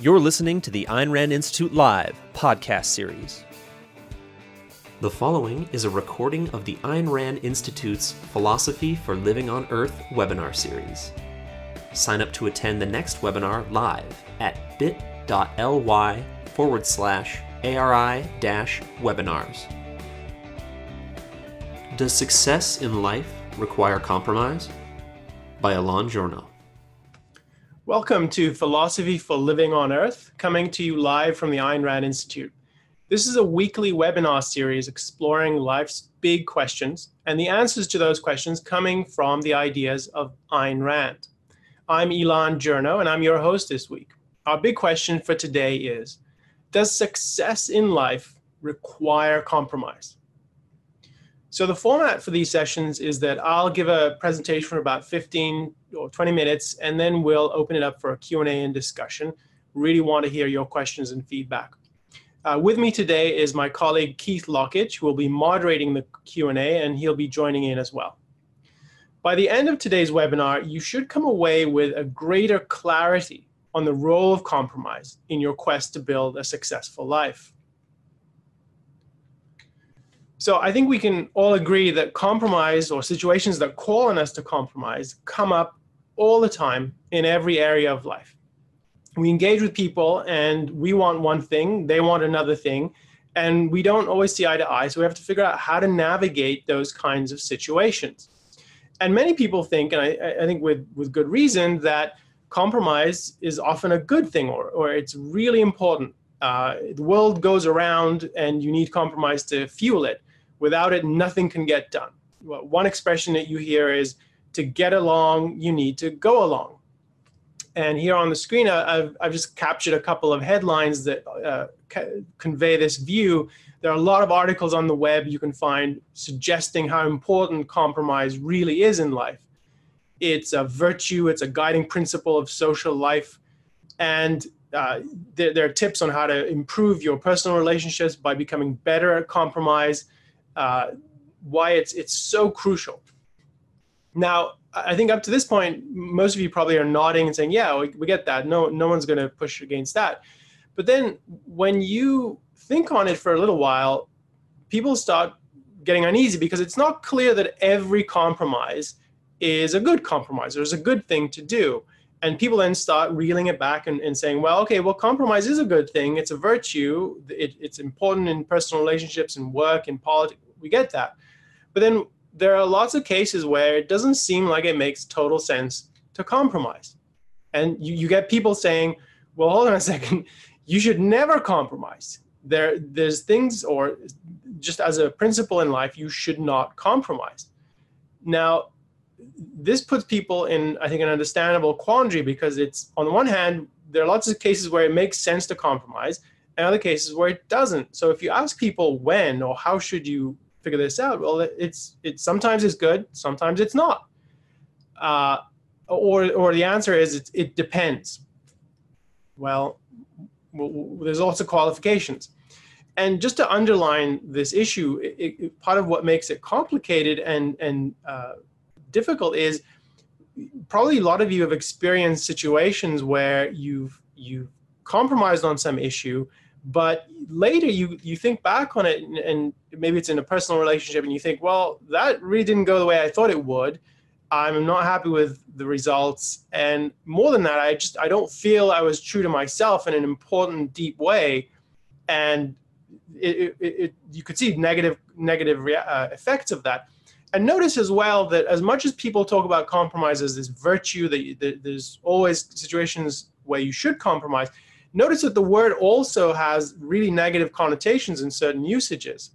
You're listening to the Ayn Rand Institute Live podcast series. The following is a recording of the Ayn Rand Institute's Philosophy for Living on Earth webinar series. Sign up to attend the next webinar live at bit.ly forward slash ARI webinars. Does success in life require compromise? By Elan Journo. Welcome to Philosophy for Living on Earth, coming to you live from the Ayn Rand Institute. This is a weekly webinar series exploring life's big questions and the answers to those questions coming from the ideas of Ayn Rand. I'm Elan Journo and I'm your host this week. Our big question for today is Does success in life require compromise? So the format for these sessions is that I'll give a presentation for about 15 or 20 minutes, and then we'll open it up for a Q&A and discussion. Really want to hear your questions and feedback. Uh, with me today is my colleague Keith Lockitch, who will be moderating the Q&A, and he'll be joining in as well. By the end of today's webinar, you should come away with a greater clarity on the role of compromise in your quest to build a successful life. So I think we can all agree that compromise or situations that call on us to compromise come up all the time in every area of life. We engage with people and we want one thing, they want another thing, and we don't always see eye to eye. So we have to figure out how to navigate those kinds of situations. And many people think, and I, I think with, with good reason, that compromise is often a good thing or, or it's really important. Uh, the world goes around and you need compromise to fuel it. Without it, nothing can get done. One expression that you hear is to get along, you need to go along. And here on the screen, I've, I've just captured a couple of headlines that uh, convey this view. There are a lot of articles on the web you can find suggesting how important compromise really is in life. It's a virtue, it's a guiding principle of social life. And uh, there, there, are tips on how to improve your personal relationships by becoming better at compromise uh, why it's it's so crucial. Now, I think up to this point, most of you probably are nodding and saying, "Yeah, we, we get that. No, no one's going to push against that." But then, when you think on it for a little while, people start getting uneasy because it's not clear that every compromise is a good compromise or is a good thing to do. And people then start reeling it back and, and saying, well, okay, well, compromise is a good thing. It's a virtue. It, it's important in personal relationships and work and politics we get that. But then there are lots of cases where it doesn't seem like it makes total sense to compromise. And you, you get people saying, well, hold on a second, you should never compromise. There, there's things, or just as a principle in life, you should not compromise. Now, this puts people in, I think, an understandable quandary because it's, on the one hand, there are lots of cases where it makes sense to compromise, and other cases where it doesn't. So if you ask people when or how should you figure this out? Well, it's it's sometimes it's good, sometimes it's not. Uh, or or the answer is it, it depends. Well, there's lots of qualifications. And just to underline this issue, it, it, part of what makes it complicated and and uh, difficult is probably a lot of you have experienced situations where you've you've compromised on some issue but later you you think back on it and, and, maybe it's in a personal relationship and you think well that really didn't go the way i thought it would. I'm not happy with the results. And more than that i just i don't feel i was true to myself in an important deep way. And it, it, it you could see negative negative uh, effects of that and notice as well that as much as people talk about compromise as this virtue that, there's always situations where you should compromise Notice that the word also has really negative connotations in certain usages.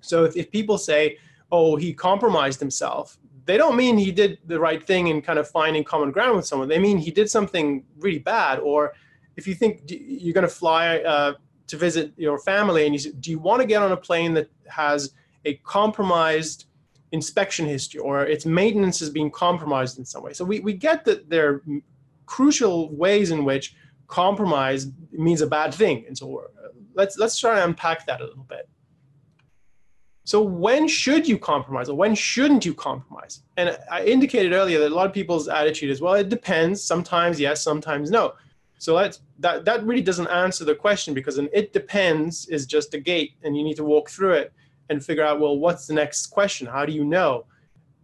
So if, if people say, oh, he compromised himself, they don't mean he did the right thing in kind of finding common ground with someone. They mean he did something really bad. Or if you think you're going to fly uh, to visit your family and you say, do you want to get on a plane that has a compromised inspection history or its maintenance is being compromised in some way? So we, we get that there are crucial ways in which compromise means a bad thing. And so uh, let's let's try to unpack that a little bit. So when should you compromise or when shouldn't you compromise? And I indicated earlier that a lot of people's attitude is, well, it depends. Sometimes yes, sometimes no. So let's, that, that really doesn't answer the question because an it depends is just a gate and you need to walk through it and figure out, well, what's the next question? How do you know?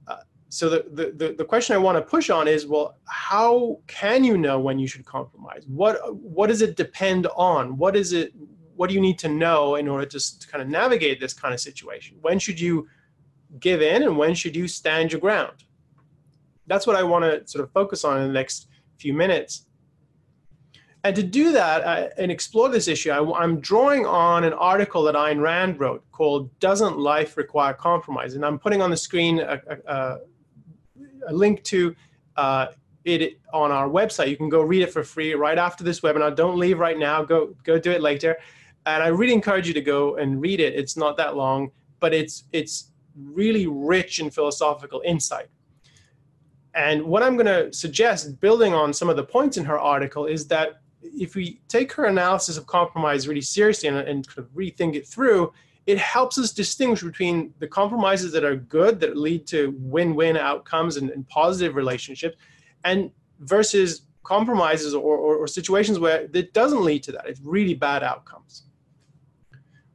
Uh, so the, the, the, the question I want to push on is, well, how can you know when you should compromise? What, what does it depend on? What is it, what do you need to know in order to, to kind of navigate this kind of situation? When should you give in and when should you stand your ground? That's what I want to sort of focus on in the next few minutes. And to do that and explore this issue, I, am drawing on an article that Ayn Rand wrote called Doesn't Life Require Compromise? And I'm putting on the screen a, a, a link to uh, it on our website. You can go read it for free right after this webinar. Don't leave right now. Go, go do it later. And I really encourage you to go and read it. It's not that long, but it's, it's really rich in philosophical insight. And what I'm going to suggest, building on some of the points in her article, is that if we take her analysis of compromise really seriously and, and kind of rethink it through, it helps us distinguish between the compromises that are good, that lead to win-win outcomes and, and positive relationships, and versus compromises or, or, or, situations where it doesn't lead to that. It's really bad outcomes.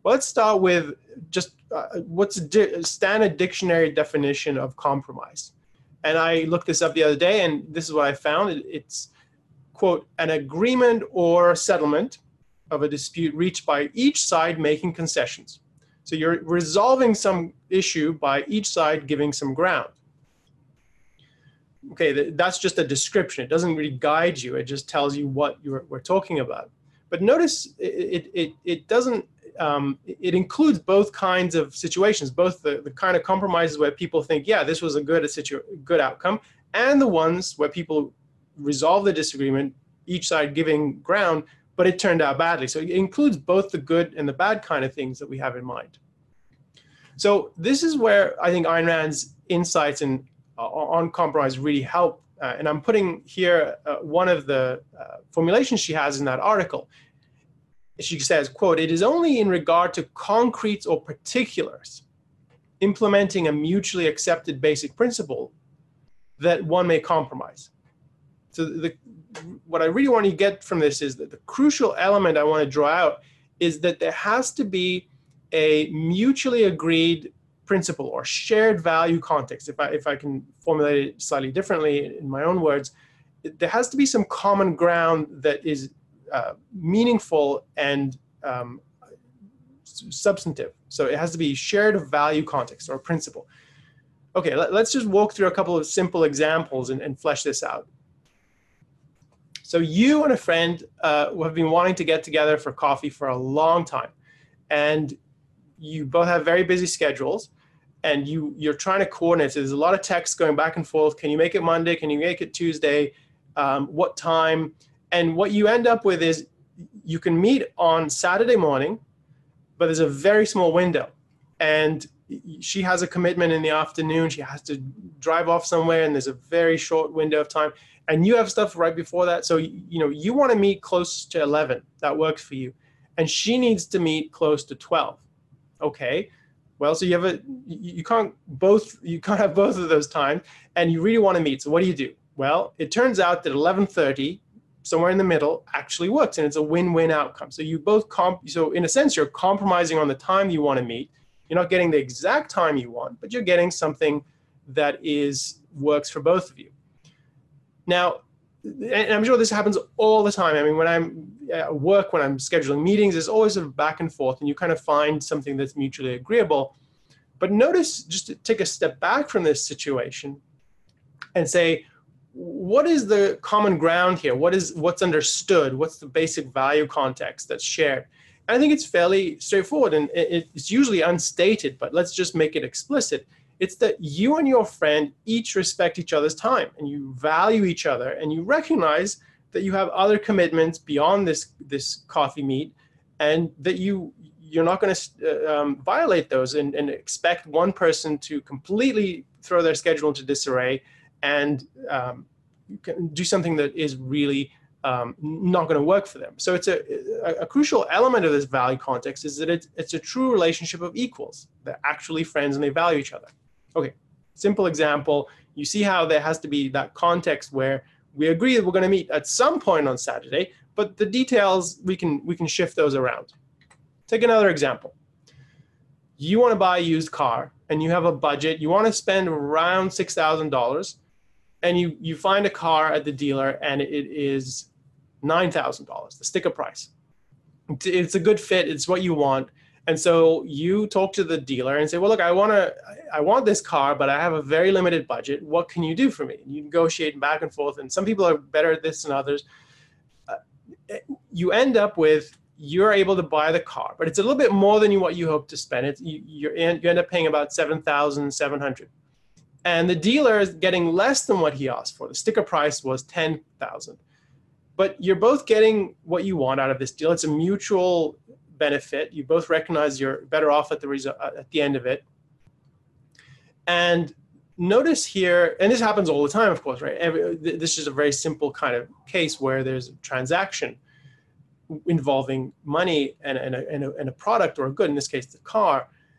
Well, let's start with just uh, what's a di standard dictionary definition of compromise. And I looked this up the other day, and this is what I found. It, it's quote, an agreement or settlement of a dispute reached by each side making concessions. So you're resolving some issue by each side giving some ground. Okay, that's just a description. It doesn't really guide you. It just tells you what you're, we're talking about. But notice it, it, it doesn't, um, it includes both kinds of situations, both the, the kind of compromises where people think, yeah, this was a good, a situ good outcome, and the ones where people resolve the disagreement, each side giving ground, but it turned out badly. So it includes both the good and the bad kind of things that we have in mind. So this is where I think Ayn Rand's insights in, uh, on compromise really help. Uh, and I'm putting here uh, one of the uh, formulations she has in that article. She says, quote, it is only in regard to concretes or particulars implementing a mutually accepted basic principle that one may compromise. So the, what I really want to get from this is that the crucial element I want to draw out is that there has to be a mutually agreed principle or shared value context. If I, if I can formulate it slightly differently in my own words, there has to be some common ground that is uh, meaningful and um, substantive. So it has to be shared value context or principle. Okay, let, us just walk through a couple of simple examples and, and flesh this out. So you and a friend uh, have been wanting to get together for coffee for a long time, and you both have very busy schedules, and you you're trying to coordinate. So there's a lot of text going back and forth. Can you make it Monday? Can you make it Tuesday? Um, what time? And what you end up with is you can meet on Saturday morning, but there's a very small window, and she has a commitment in the afternoon. She has to drive off somewhere, and there's a very short window of time and you have stuff right before that. So, you know, you want to meet close to 11. That works for you. And she needs to meet close to 12. Okay. Well, so you have a, you can't both, you can't have both of those times and you really want to meet. So what do you do? Well, it turns out that 1130, somewhere in the middle, actually works and it's a win-win outcome. So you both comp, so in a sense, you're compromising on the time you want to meet. You're not getting the exact time you want, but you're getting something that is works for both of you. Now, and I'm sure this happens all the time. I mean, when I'm at work, when I'm scheduling meetings, there's always a back and forth, and you kind of find something that's mutually agreeable. But notice, just to take a step back from this situation and say, what is the common ground here? What is what's understood? What's the basic value context that's shared? And I think it's fairly straightforward, and it's usually unstated, but let's just make it explicit. It's that you and your friend each respect each other's time and you value each other and you recognize that you have other commitments beyond this, this coffee meet and that you, you're not going to uh, um, violate those and, and expect one person to completely throw their schedule into disarray and um, do something that is really um, not going to work for them. So it's a, a, a, crucial element of this value context is that it's, it's a true relationship of equals. They're actually friends and they value each other. Okay, simple example. You see how there has to be that context where we agree that we're going to meet at some point on Saturday, but the details we can we can shift those around. Take another example. You want to buy a used car and you have a budget. You want to spend around six thousand dollars, and you you find a car at the dealer and it is nine thousand dollars, the sticker price. It's a good fit. It's what you want. And so you talk to the dealer and say, "Well, look, I want to, I want this car, but I have a very limited budget. What can you do for me?" You negotiate back and forth. And some people are better at this than others. Uh, you end up with you're able to buy the car, but it's a little bit more than you, what you hope to spend. It's you, you you end up paying about seven thousand seven hundred, and the dealer is getting less than what he asked for. The sticker price was ten thousand, but you're both getting what you want out of this deal. It's a mutual benefit. You both recognize you're better off at the result uh, at the end of it. And notice here, and this happens all the time, of course, right? Every, this is a very simple kind of case where there's a transaction involving money and, and, a, and, a, and a product or a good, in this case, the car.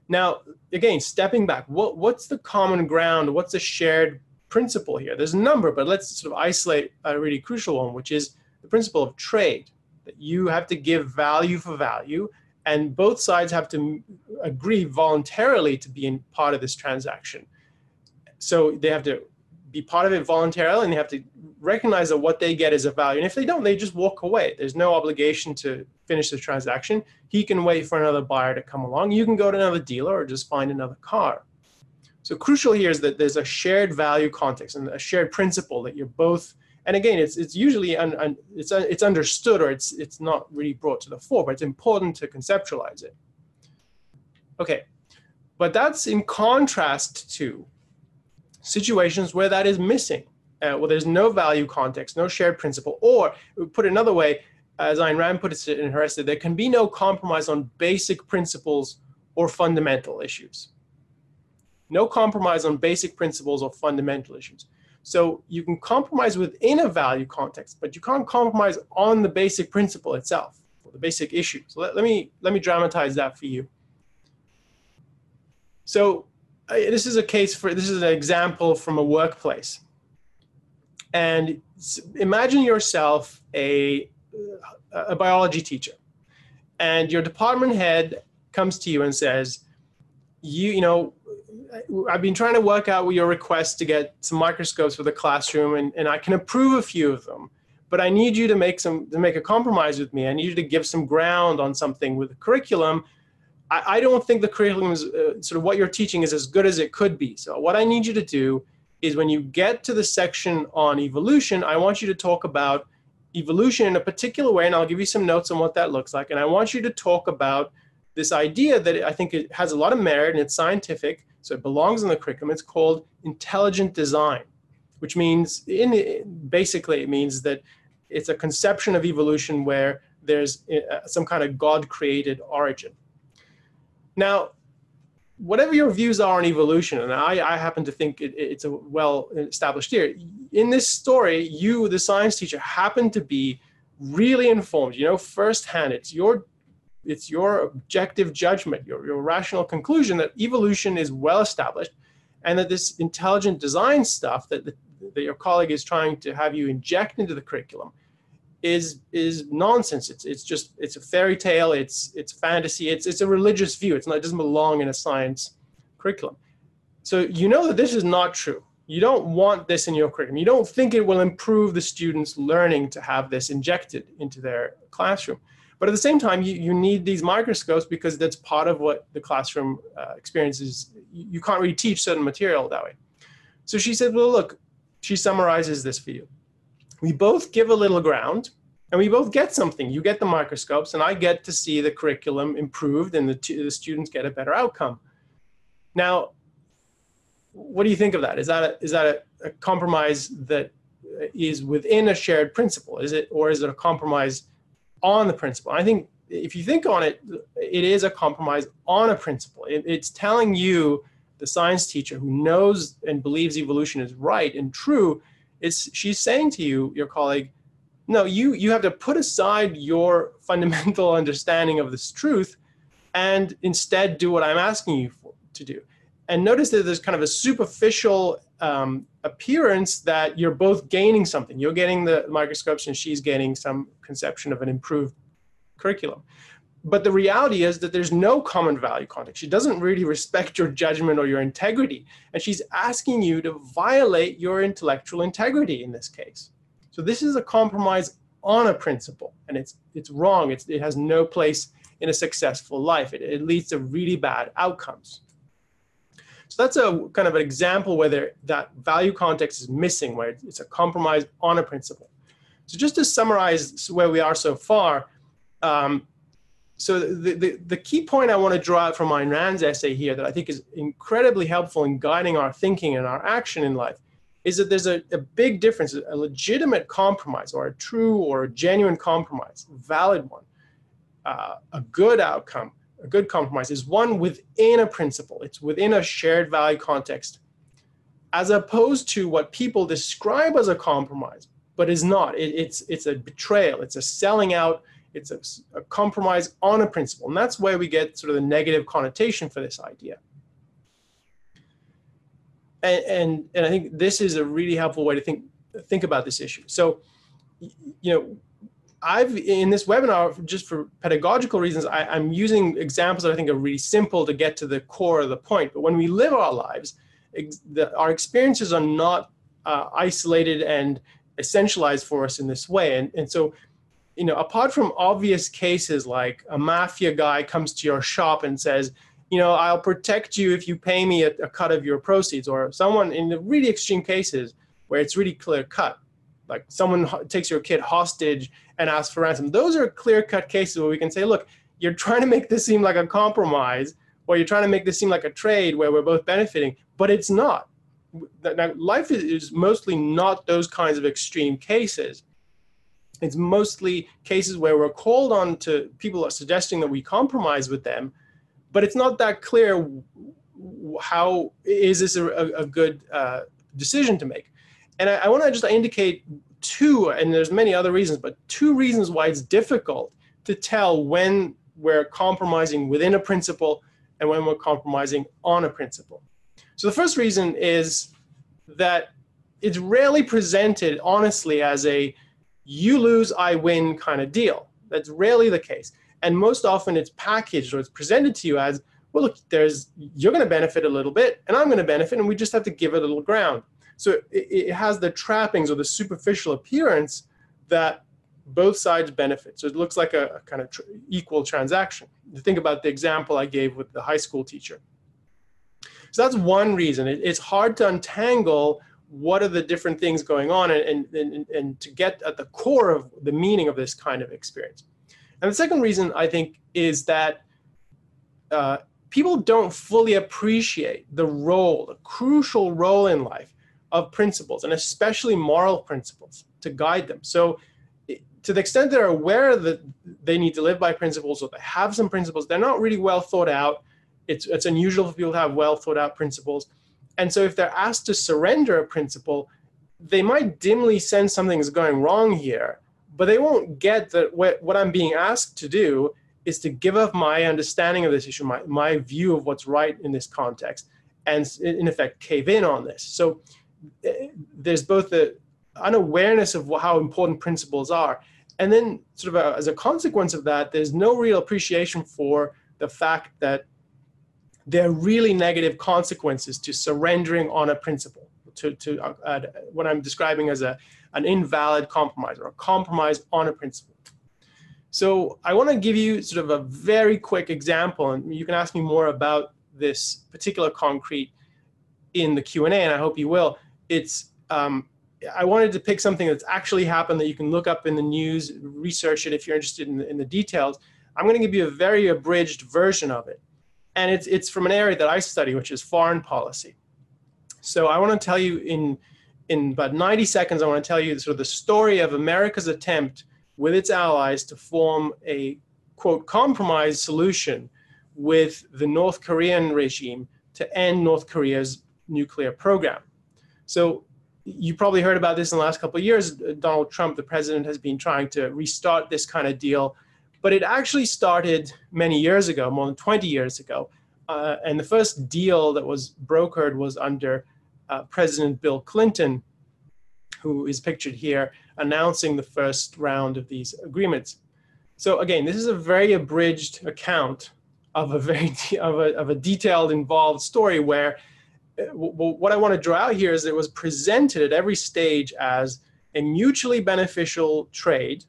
Now, again, stepping back, what, what's the common ground? What's the shared principle here? There's a number, but let's sort of isolate a really crucial one, which is the principle of trade that you have to give value for value and both sides have to agree voluntarily to be in part of this transaction. So they have to be part of it voluntarily and they have to recognize that what they get is a value. And if they don't they just walk away. There's no obligation to finish the transaction. He can wait for another buyer to come along. You can go to another dealer or just find another car. So crucial here is that there's a shared value context and a shared principle that you're both and again, it's it's usually un, un, it's uh, it's understood or it's it's not really brought to the fore, but it's important to conceptualize it. Okay, but that's in contrast to situations where that is missing, uh, where there's no value context, no shared principle, or put another way, as Ayn Rand puts it in her essay, there can be no compromise on basic principles or fundamental issues. No compromise on basic principles or fundamental issues. So you can compromise within a value context, but you can't compromise on the basic principle itself, the basic issue. So let, let me let me dramatize that for you. So this is a case for this is an example from a workplace. And imagine yourself a a biology teacher, and your department head comes to you and says, "You you know I've been trying to work out your request to get some microscopes for the classroom, and, and I can approve a few of them. But I need you to make some to make a compromise with me. I need you to give some ground on something with the curriculum. I, I don't think the curriculum is uh, sort of what you're teaching is as good as it could be. So what I need you to do is when you get to the section on evolution, I want you to talk about evolution in a particular way, and I'll give you some notes on what that looks like. And I want you to talk about this idea that I think it has a lot of merit and it's scientific, so it belongs in the curriculum. It's called intelligent design, which means, in, basically, it means that it's a conception of evolution where there's uh, some kind of God created origin. Now, whatever your views are on evolution, and I, I happen to think it, it's a well established theory, in this story, you, the science teacher, happen to be really informed, you know, firsthand. It's your it's your objective judgment, your, your rational conclusion that evolution is well established and that this intelligent design stuff that, that, that your colleague is trying to have you inject into the curriculum is is nonsense. It's it's just it's a fairy tale. It's it's fantasy. It's it's a religious view. It's not it doesn't belong in a science curriculum. So you know that this is not true. You don't want this in your curriculum. You don't think it will improve the students' learning to have this injected into their classroom. But at the same time, you, you need these microscopes because that's part of what the classroom uh, experience is. You can't really teach certain material that way. So she said, well, look, she summarizes this for you. We both give a little ground and we both get something. You get the microscopes and I get to see the curriculum improved and the, the students get a better outcome. Now, what do you think of that? Is that a, is that a, a compromise that is within a shared principle? Is it, or is it a compromise on the principle. I think if you think on it, it is a compromise on a principle. It, it's telling you, the science teacher who knows and believes evolution is right and true, it's she's saying to you, your colleague, no, you you have to put aside your fundamental understanding of this truth and instead do what I'm asking you for, to do. And notice that there's kind of a superficial um, appearance that you're both gaining something. You're getting the microscopes and she's getting some conception of an improved curriculum. But the reality is that there's no common value context. She doesn't really respect your judgment or your integrity. And she's asking you to violate your intellectual integrity in this case. So this is a compromise on a principle, and it's it's wrong. It's, it has no place in a successful life. It, it leads to really bad outcomes. So that's a kind of an example where there, that value context is missing, where it's a compromise on a principle. So just to summarize where we are so far, um, so the, the, the, key point I want to draw out from Ayn Rand's essay here that I think is incredibly helpful in guiding our thinking and our action in life is that there's a, a big difference, a legitimate compromise or a true or a genuine compromise, valid one, uh, a good outcome, a good compromise is one within a principle. It's within a shared value context, as opposed to what people describe as a compromise, but is not. It, it's, it's a betrayal, it's a selling out, it's a, a compromise on a principle. And that's where we get sort of the negative connotation for this idea and, and, and I think this is a really helpful way to think think about this issue. So, you know, I've in this webinar just for pedagogical reasons, I, am using examples that I think are really simple to get to the core of the point. But when we live our lives, ex, the, our experiences are not uh, isolated and essentialized for us in this way. And, and so, you know, apart from obvious cases like a mafia guy comes to your shop and says, you know, I'll protect you if you pay me a, a cut of your proceeds, or someone in the really extreme cases where it's really clear cut, like someone takes your kid hostage and asks for ransom. Those are clear cut cases where we can say, look, you're trying to make this seem like a compromise, or you're trying to make this seem like a trade where we're both benefiting, but it's not. Now, life is mostly not those kinds of extreme cases. It's mostly cases where we're called on to people are suggesting that we compromise with them but it's not that clear how is this a, a good uh, decision to make. And I, I want to just indicate two, and there's many other reasons, but two reasons why it's difficult to tell when we're compromising within a principle and when we're compromising on a principle. So the first reason is that it's rarely presented honestly as a you lose, I win kind of deal. That's rarely the case and most often it's packaged or it's presented to you as well look there's you're going to benefit a little bit and i'm going to benefit and we just have to give it a little ground so it, it has the trappings or the superficial appearance that both sides benefit. So it looks like a, a kind of tr- equal transaction. Think about the example i gave with the high school teacher. So that's one reason. It, it's hard to untangle what are the different things going on and, and, and, and to get at the core of the meaning of this kind of experience. And the second reason I think is that uh, people don't fully appreciate the role, the crucial role in life of principles, and especially moral principles to guide them. So, to the extent they're aware that they need to live by principles or they have some principles, they're not really well thought out. It's, it's unusual for people to have well thought out principles. And so, if they're asked to surrender a principle, they might dimly sense something's going wrong here but they won't get that what, what I'm being asked to do is to give up my understanding of this issue, my, my view of what's right in this context, and in effect cave in on this. So there's both the unawareness of how important principles are, and then sort of a, as a consequence of that, there's no real appreciation for the fact that there are really negative consequences to surrendering on a principle, to, to uh, uh, what I'm describing as a an invalid compromise or a compromise on a principle. So I want to give you sort of a very quick example, and you can ask me more about this particular concrete in the Q&A, and I hope you will. It's um, I wanted to pick something that's actually happened that you can look up in the news, research it if you're interested in the, in the details. I'm going to give you a very abridged version of it. And it's, it's from an area that I study, which is foreign policy. So I want to tell you in in about 90 seconds, I want to tell you sort of the story of America's attempt with its allies to form a quote compromise solution with the North Korean regime to end North Korea's nuclear program. So you probably heard about this in the last couple of years. Donald Trump, the president, has been trying to restart this kind of deal, but it actually started many years ago, more than 20 years ago. Uh, and the first deal that was brokered was under uh, President Bill Clinton, who is pictured here, announcing the first round of these agreements. So again, this is a very abridged account of a very of a, of a detailed, involved story where uh, what I want to draw out here is it was presented at every stage as a mutually beneficial trade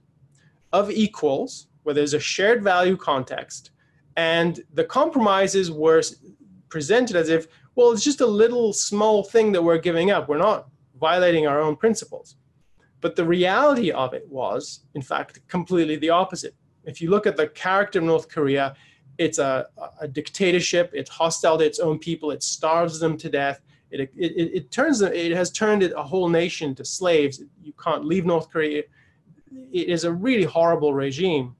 of equals, where there's a shared value context, and the compromises were presented as if, well, it's just a little small thing that we're giving up. We're not violating our own principles. But the reality of it was, in fact, completely the opposite. If you look at the character of North Korea, it's a, a dictatorship. It's hostile to its own people. It starves them to death. It, it, it, it turns it has turned a whole nation to slaves. You can't leave North Korea. It is a really horrible regime,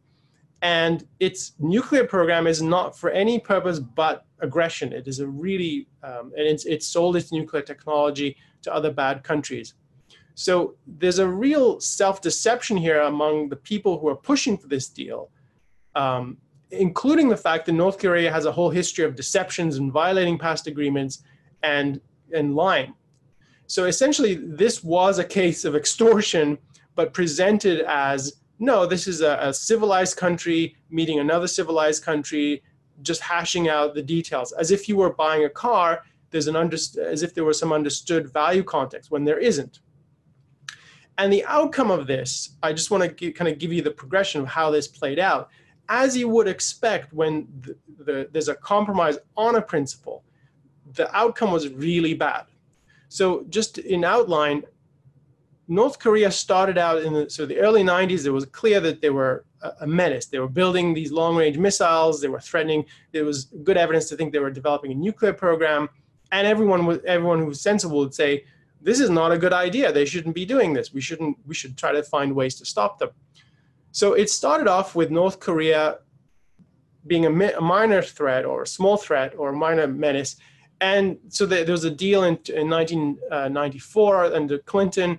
and its nuclear program is not for any purpose but aggression. It is a really um, and it's, it's sold its nuclear technology to other bad countries. So there's a real self-deception here among the people who are pushing for this deal. Um, including the fact that North Korea has a whole history of deceptions and violating past agreements and, and lying. So essentially, this was a case of extortion, but presented as no, this is a, a civilized country meeting another civilized country, just hashing out the details, as if you were buying a car. There's an under, as if there was some understood value context when there isn't. And the outcome of this, I just want to kind of give you the progression of how this played out as you would expect when the, the, there's a compromise on a principle, the outcome was really bad. So just in outline, North Korea started out in the, so the early 90s, it was clear that they were a menace. They were building these long-range missiles. They were threatening. There was good evidence to think they were developing a nuclear program. And everyone, was, everyone who was sensible would say, this is not a good idea. They shouldn't be doing this. We shouldn't. We should try to find ways to stop them. So it started off with North Korea being a, a minor threat or a small threat or a minor menace. And so the, there was a deal in, in 1994 uh, under Clinton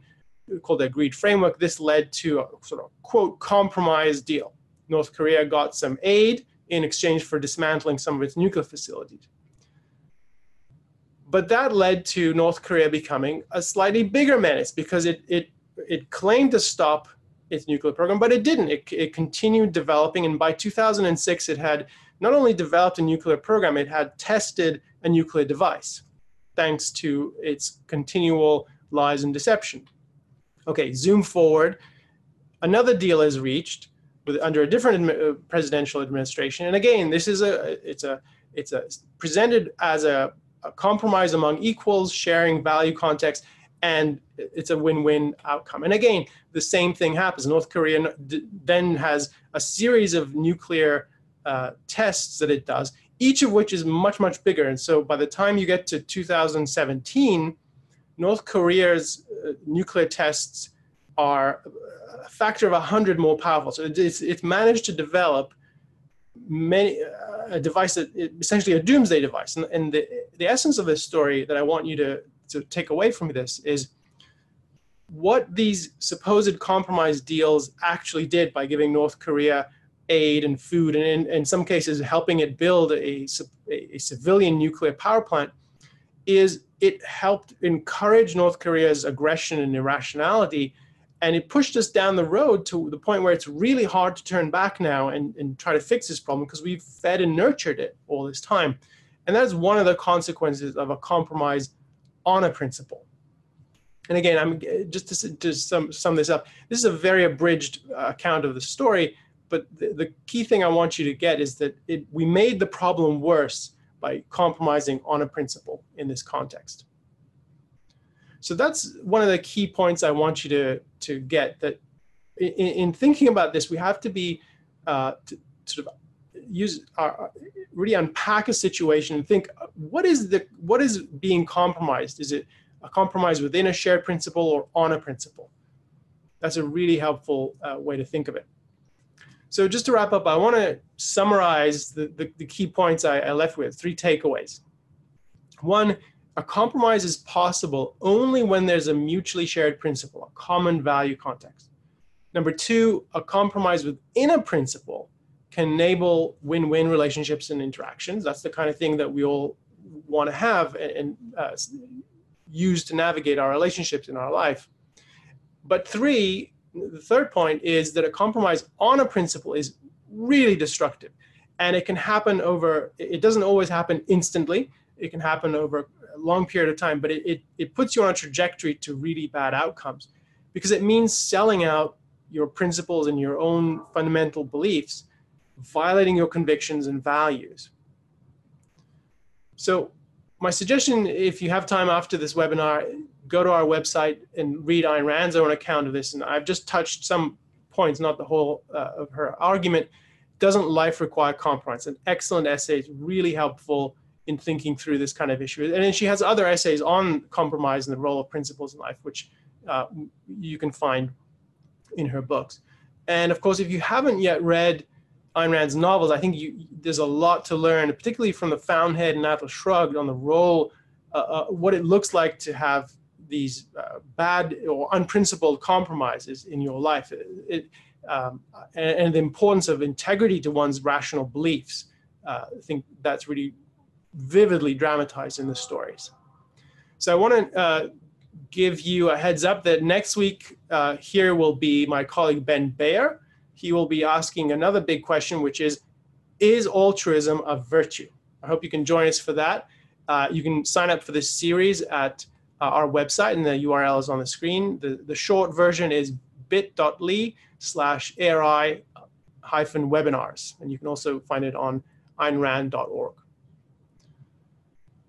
called the Agreed Framework. This led to a sort of quote compromise deal. North Korea got some aid in exchange for dismantling some of its nuclear facilities. But that led to North Korea becoming a slightly bigger menace because it, it, it claimed to stop its nuclear program, but it didn't. It, it continued developing, and by 2006, it had not only developed a nuclear program, it had tested a nuclear device, thanks to its continual lies and deception. Okay, zoom forward. Another deal is reached with under a different uh, presidential administration, and again, this is a it's a it's a presented as a, a compromise among equals, sharing value context and it's a win-win outcome. And again, the same thing happens. North Korea then has a series of nuclear uh, tests that it does, each of which is much, much bigger. And so by the time you get to 2017, North Korea's uh, nuclear tests are a factor of 100 more powerful. So it's, it's managed to develop many, uh, a device that essentially a doomsday device. And, and the, the essence of this story that I want you to to take away from this is what these supposed compromise deals actually did by giving North Korea aid and food, and in, in some cases helping it build a, a, civilian nuclear power plant, is it helped encourage North Korea's aggression and irrationality. And it pushed us down the road to the point where it's really hard to turn back now and, and try to fix this problem because we've fed and nurtured it all this time. And that's one of the consequences of a compromise on a principle. And again, I'm just to, to sum, sum this up. This is a very abridged uh, account of the story, but the, the, key thing I want you to get is that it, we made the problem worse by compromising on a principle in this context. So that's one of the key points I want you to, to get that in, in thinking about this, we have to be uh, to sort of use our, really unpack a situation and think what is the what is being compromised? Is it a compromise within a shared principle or on a principle? That's a really helpful uh, way to think of it. So just to wrap up i want to summarize the, the, the key points I, I left with three takeaways. One a compromise is possible only when there's a mutually shared principle a common value context. Number two a compromise within a principle can enable win-win relationships and interactions. That's the kind of thing that we all want to have and, uh, use to navigate our relationships in our life. But three, the third point is that a compromise on a principle is really destructive. And it can happen over, it doesn't always happen instantly. It can happen over a long period of time, but it, it, it puts you on a trajectory to really bad outcomes because it means selling out your principles and your own fundamental beliefs, violating your convictions and values. So my suggestion, if you have time after this webinar, go to our website and read Ayn Rand's own account of this. And I've just touched some points, not the whole uh, of her argument. Doesn't life require compromise? An excellent essay. It's really helpful in thinking through this kind of issue. And then she has other essays on compromise and the role of principles in life, which uh, you can find in her books. And of course, if you haven't yet read Ayn Rand's novels, I think you, there's a lot to learn, particularly from the Fountainhead and Atlas Shrugged on the role, uh, uh, what it looks like to have these uh, bad or unprincipled compromises in your life, it, um, and, and, the importance of integrity to one's rational beliefs. Uh, I think that's really vividly dramatized in the stories. So I want to uh, give you a heads up that next week uh, here will be my colleague Ben Bayer he will be asking another big question, which is, is altruism a virtue? I hope you can join us for that. Uh, you can sign up for this series at uh, our website, and the URL is on the screen. The, the short version is bit.ly slash ARI hyphen webinars, and you can also find it on aynrand.org.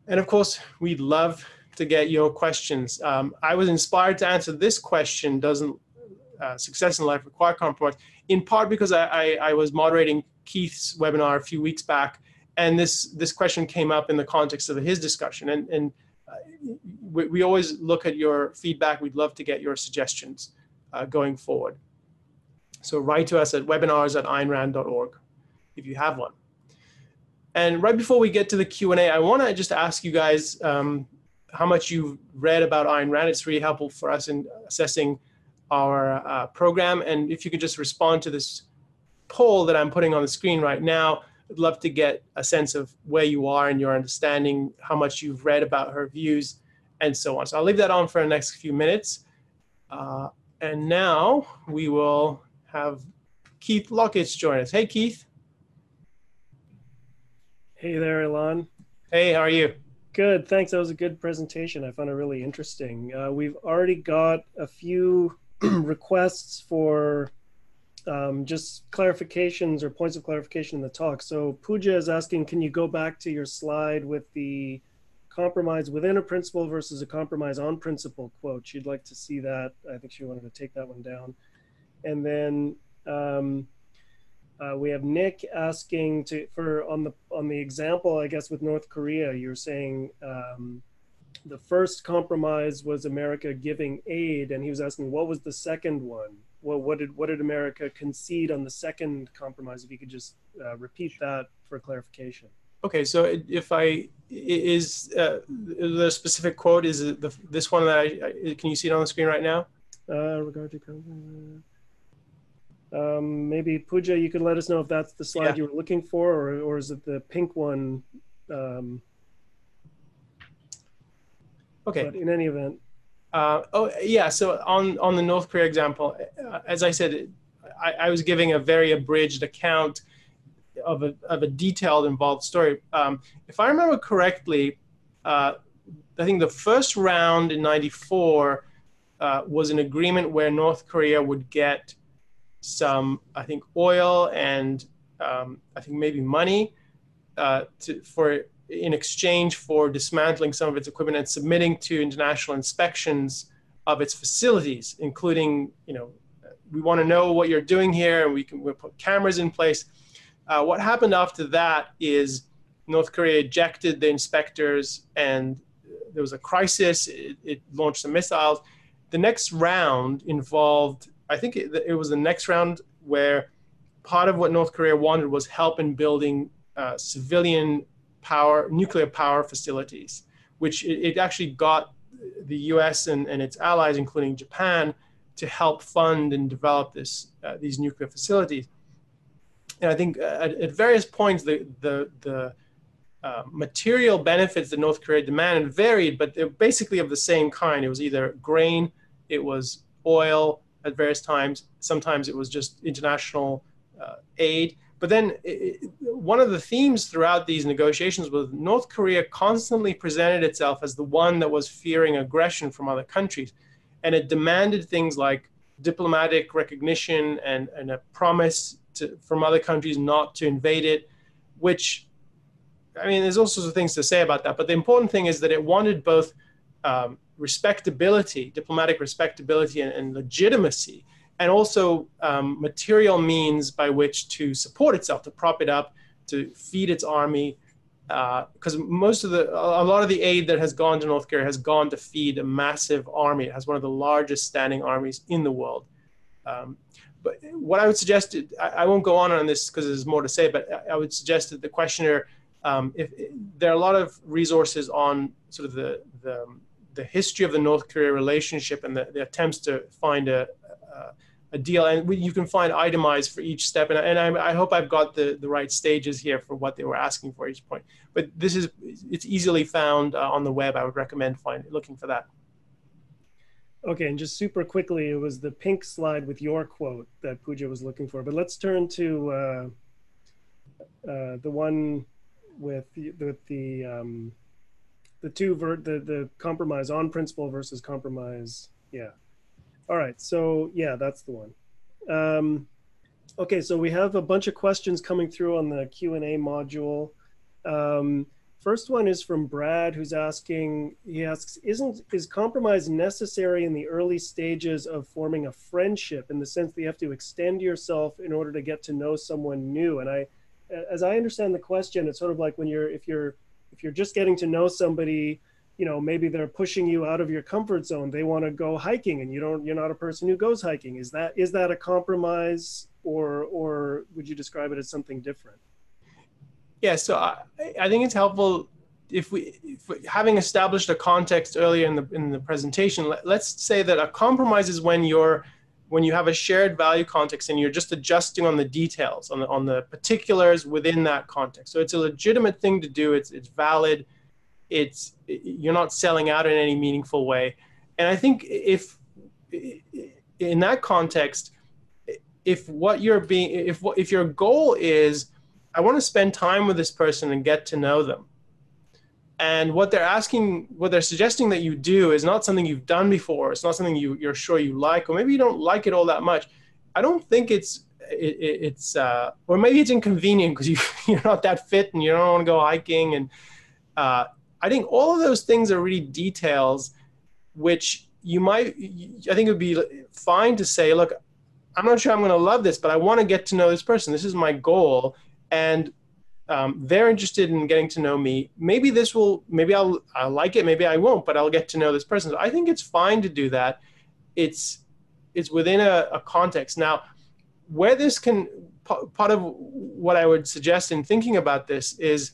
And of course, we'd love to get your questions. Um, I was inspired to answer this question, doesn't uh, success in life require compromise? In part because I, I, I, was moderating Keith's webinar a few weeks back, and this this question came up in the context of his discussion. And, and uh, we, we, always look at your feedback. We'd love to get your suggestions uh, going forward. So write to us at webinars at aynrand.org if you have one. And right before we get to the Q&A, I want to just ask you guys um, how much you've read about Ayn Rand. It's really helpful for us in assessing our uh, program. And if you could just respond to this poll that I'm putting on the screen right now, I'd love to get a sense of where you are and your understanding, how much you've read about her views, and so on. So I'll leave that on for the next few minutes. Uh, and now we will have Keith Lockitch join us. Hey, Keith. Hey there, Elan. Hey, how are you? Good, thanks. That was a good presentation. I found it really interesting. Uh, we've already got a few requests for um, just clarifications or points of clarification in the talk. So Pooja is asking, can you go back to your slide with the compromise within a principle versus a compromise on principle quote? She'd like to see that. I think she wanted to take that one down. And then um, uh, we have Nick asking to for on the on the example, I guess with North Korea, you're saying um, the first compromise was America giving aid, and he was asking what was the second one. Well, what did what did America concede on the second compromise? If you could just uh, repeat that for clarification. Okay, so if I is uh, the specific quote is the this one that I, I, can you see it on the screen right now? Uh, regard to um, maybe Puja, you could let us know if that's the slide yeah. you were looking for, or or is it the pink one? Um, Okay. But in any event. Uh, oh yeah. So on on the North Korea example, uh, as I said, I, I, was giving a very abridged account of a of a detailed involved story. Um, if I remember correctly, uh, I think the first round in '94 uh, was an agreement where North Korea would get some, I think, oil and um, I think maybe money uh, to, for in exchange for dismantling some of its equipment and submitting to international inspections of its facilities, including, you know, we want to know what you're doing here, and we can we'll put cameras in place. Uh, what happened after that is North Korea ejected the inspectors, and there was a crisis. It, it launched some missiles. The next round involved, I think it, it, was the next round where part of what North Korea wanted was help in building uh, civilian power, nuclear power facilities, which it, it actually got the U.S. And, and, its allies, including Japan, to help fund and develop this uh, these nuclear facilities. And I think at, at various points, the the the uh, material benefits that North Korea demanded varied, but they're basically of the same kind. It was either grain, it was oil at various times. Sometimes it was just international uh, aid. But then it, one of the themes throughout these negotiations was North Korea constantly presented itself as the one that was fearing aggression from other countries. And it demanded things like diplomatic recognition and, and a promise to, from other countries not to invade it, which, I mean, there's all sorts of things to say about that. But the important thing is that it wanted both um, respectability, diplomatic respectability, and, and legitimacy and also um, material means by which to support itself, to prop it up, to feed its army. Because uh, most of the, a lot of the aid that has gone to North Korea has gone to feed a massive army. It has one of the largest standing armies in the world. Um, but what I would suggest, I, I won't go on on this because there's more to say, but I, I would suggest that the questioner, um, if, if, there are a lot of resources on sort of the, the, the history of the North Korea relationship and the, the attempts to find a, a a deal and you can find itemized for each step and, and I, I, hope i've got the, the right stages here for what they were asking for each point. But this is it's easily found uh, on the web. I would recommend find looking for that. Okay and just super quickly it was the pink slide with your quote that puja was looking for but let's turn to uh, uh, the one with the, with the um, the two ver- the the compromise on principle versus compromise. Yeah all right, so yeah, that's the one. Um, okay, so we have a bunch of questions coming through on the Q and A module. Um, first one is from Brad, who's asking. He asks, "Isn't is compromise necessary in the early stages of forming a friendship, in the sense that you have to extend yourself in order to get to know someone new?" And I, as I understand the question, it's sort of like when you're if you're if you're just getting to know somebody you know maybe they're pushing you out of your comfort zone. They want to go hiking and you don't you're not a person who goes hiking. Is that is that a compromise or or would you describe it as something different? Yeah so i, I think it's helpful if we, if having established a context earlier in the in the presentation let, let's say that a compromise is when you're when you have a shared value context and you're just adjusting on the details on the on the particulars within that context. So it's a legitimate thing to do. It's it's valid it's you're not selling out in any meaningful way. And i think if in that context if what you're being if if your goal is i want to spend time with this person and get to know them. And what they're asking what they're suggesting that you do is not something you've done before. It's not something you, you're sure you like or maybe you don't like it all that much. I don't think it's it, it's uh, or maybe it's inconvenient because you, you're not that fit and you don't want to go hiking and uh, I think all of those things are really details which you might, I think it would be fine to say, look, I'm not sure I'm going to love this, but I want to get to know this person. This is my goal. And um, they're interested in getting to know me. Maybe this will, maybe I'll, I'll like it, maybe I won't, but I'll get to know this person. So I think it's fine to do that. It's, it's within a, a context. Now, where this can, part of what I would suggest in thinking about this is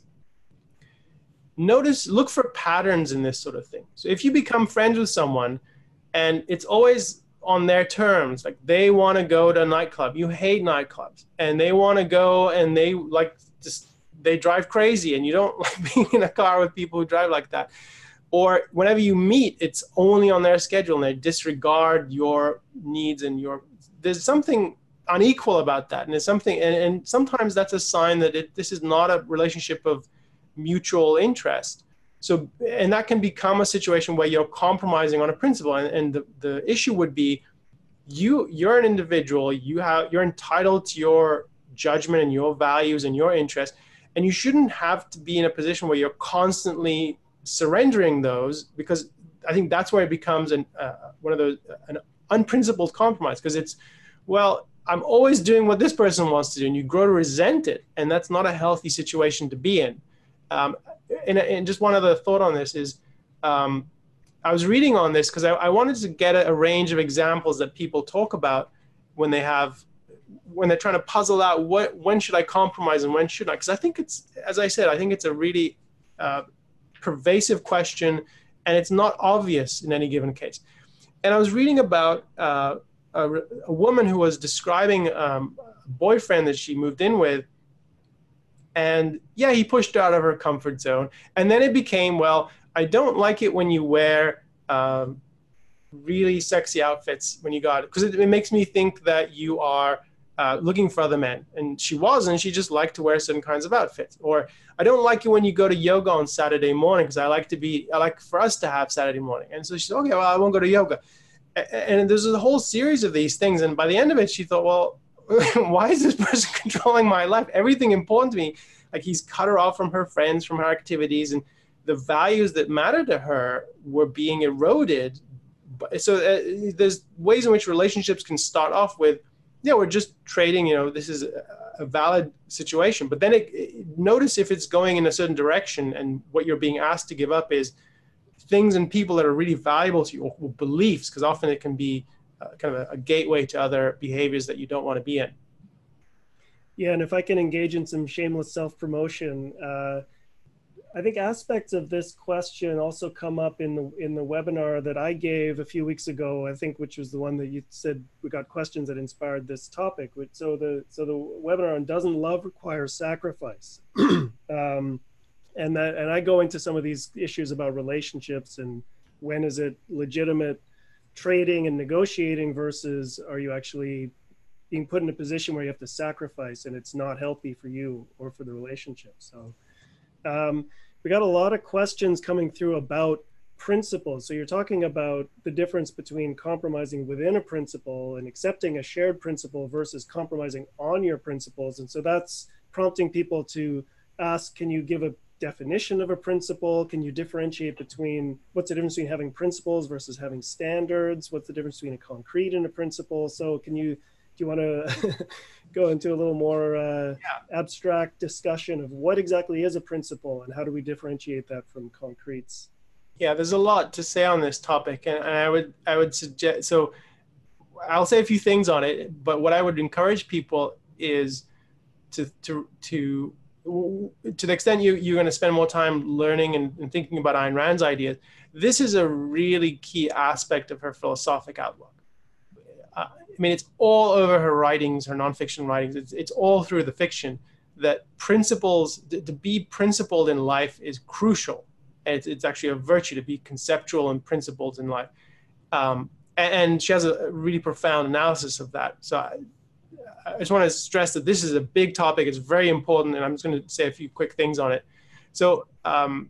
notice look for patterns in this sort of thing. So if you become friends with someone and it's always on their terms like they want to go to a nightclub you hate nightclubs and they want to go and they like just they drive crazy and you don't like being in a car with people who drive like that. Or whenever you meet it's only on their schedule and they disregard your needs and your there's something unequal about that and it's something and, and sometimes that's a sign that it, this is not a relationship of mutual interest. So, and that can become a situation where you're compromising on a principle. And, and the, the issue would be you, you're an individual, you have, you're entitled to your judgment and your values and your interests. And you shouldn't have to be in a position where you're constantly surrendering those because I think that's where it becomes an, uh, one of those, an unprincipled compromise because it's, well, I'm always doing what this person wants to do, and you grow to resent it, and that's not a healthy situation to be in. Um, and, and, just one other thought on this is um, I was reading on this because I, I, wanted to get a, a, range of examples that people talk about when they have when they're trying to puzzle out what when should I compromise and when should I because I think it's as I said I think it's a really uh, pervasive question and it's not obvious in any given case. And I was reading about uh, a, a, woman who was describing um, a boyfriend that she moved in with And yeah, he pushed her out of her comfort zone. And then it became, well, I don't like it when you wear um, really sexy outfits when you got it because it, it, makes me think that you are uh, looking for other men. And she wasn't. She just liked to wear certain kinds of outfits. Or I don't like it when you go to yoga on Saturday morning because I like to be, I like for us to have Saturday morning. And so she said, okay, well, I won't go to yoga. And there's a whole series of these things. And by the end of it, she thought, well, why is this person controlling my life? Everything important to me, like he's cut her off from her friends, from her activities, and the values that matter to her were being eroded. So uh, there's ways in which relationships can start off with, yeah, we're just trading. You know, this is a, valid situation, but then it, it, notice if it's going in a certain direction, and what you're being asked to give up is things and people that are really valuable to you, or beliefs, because often it can be uh, kind of a, a gateway to other behaviors that you don't want to be in. Yeah, and if I can engage in some shameless self promotion, uh, I think aspects of this question also come up in the in the webinar that I gave a few weeks ago. I think, which was the one that you said we got questions that inspired this topic. So the so the webinar on doesn't love require sacrifice, um, and that and I go into some of these issues about relationships and when is it legitimate trading and negotiating versus are you actually being put in a position where you have to sacrifice and it's not healthy for you or for the relationship. So. Um, we got a lot of questions coming through about principles. So you're talking about the difference between compromising within a principle and accepting a shared principle versus compromising on your principles. And so that's prompting people to ask, can you give a definition of a principle? Can you differentiate between what's the difference between having principles versus having standards? What's the difference between a concrete and a principle? So can you do you want to go into a little more uh, yeah. abstract discussion of what exactly is a principle and how do we differentiate that from concretes? Yeah, there's a lot to say on this topic, and, and I would I would suggest so. I'll say a few things on it, but what I would encourage people is to to to to the extent you you're going to spend more time learning and, and thinking about Ayn Rand's ideas. This is a really key aspect of her philosophic outlook I mean, it's all over her writings, her nonfiction writings. It's, it's all through the fiction that principles, to, to be principled in life is crucial. It's, it's, actually a virtue to be conceptual and principled in life. Um, and, and, she has a really profound analysis of that. So I, I just want to stress that this is a big topic. It's very important. And I'm just going to say a few quick things on it. So, um,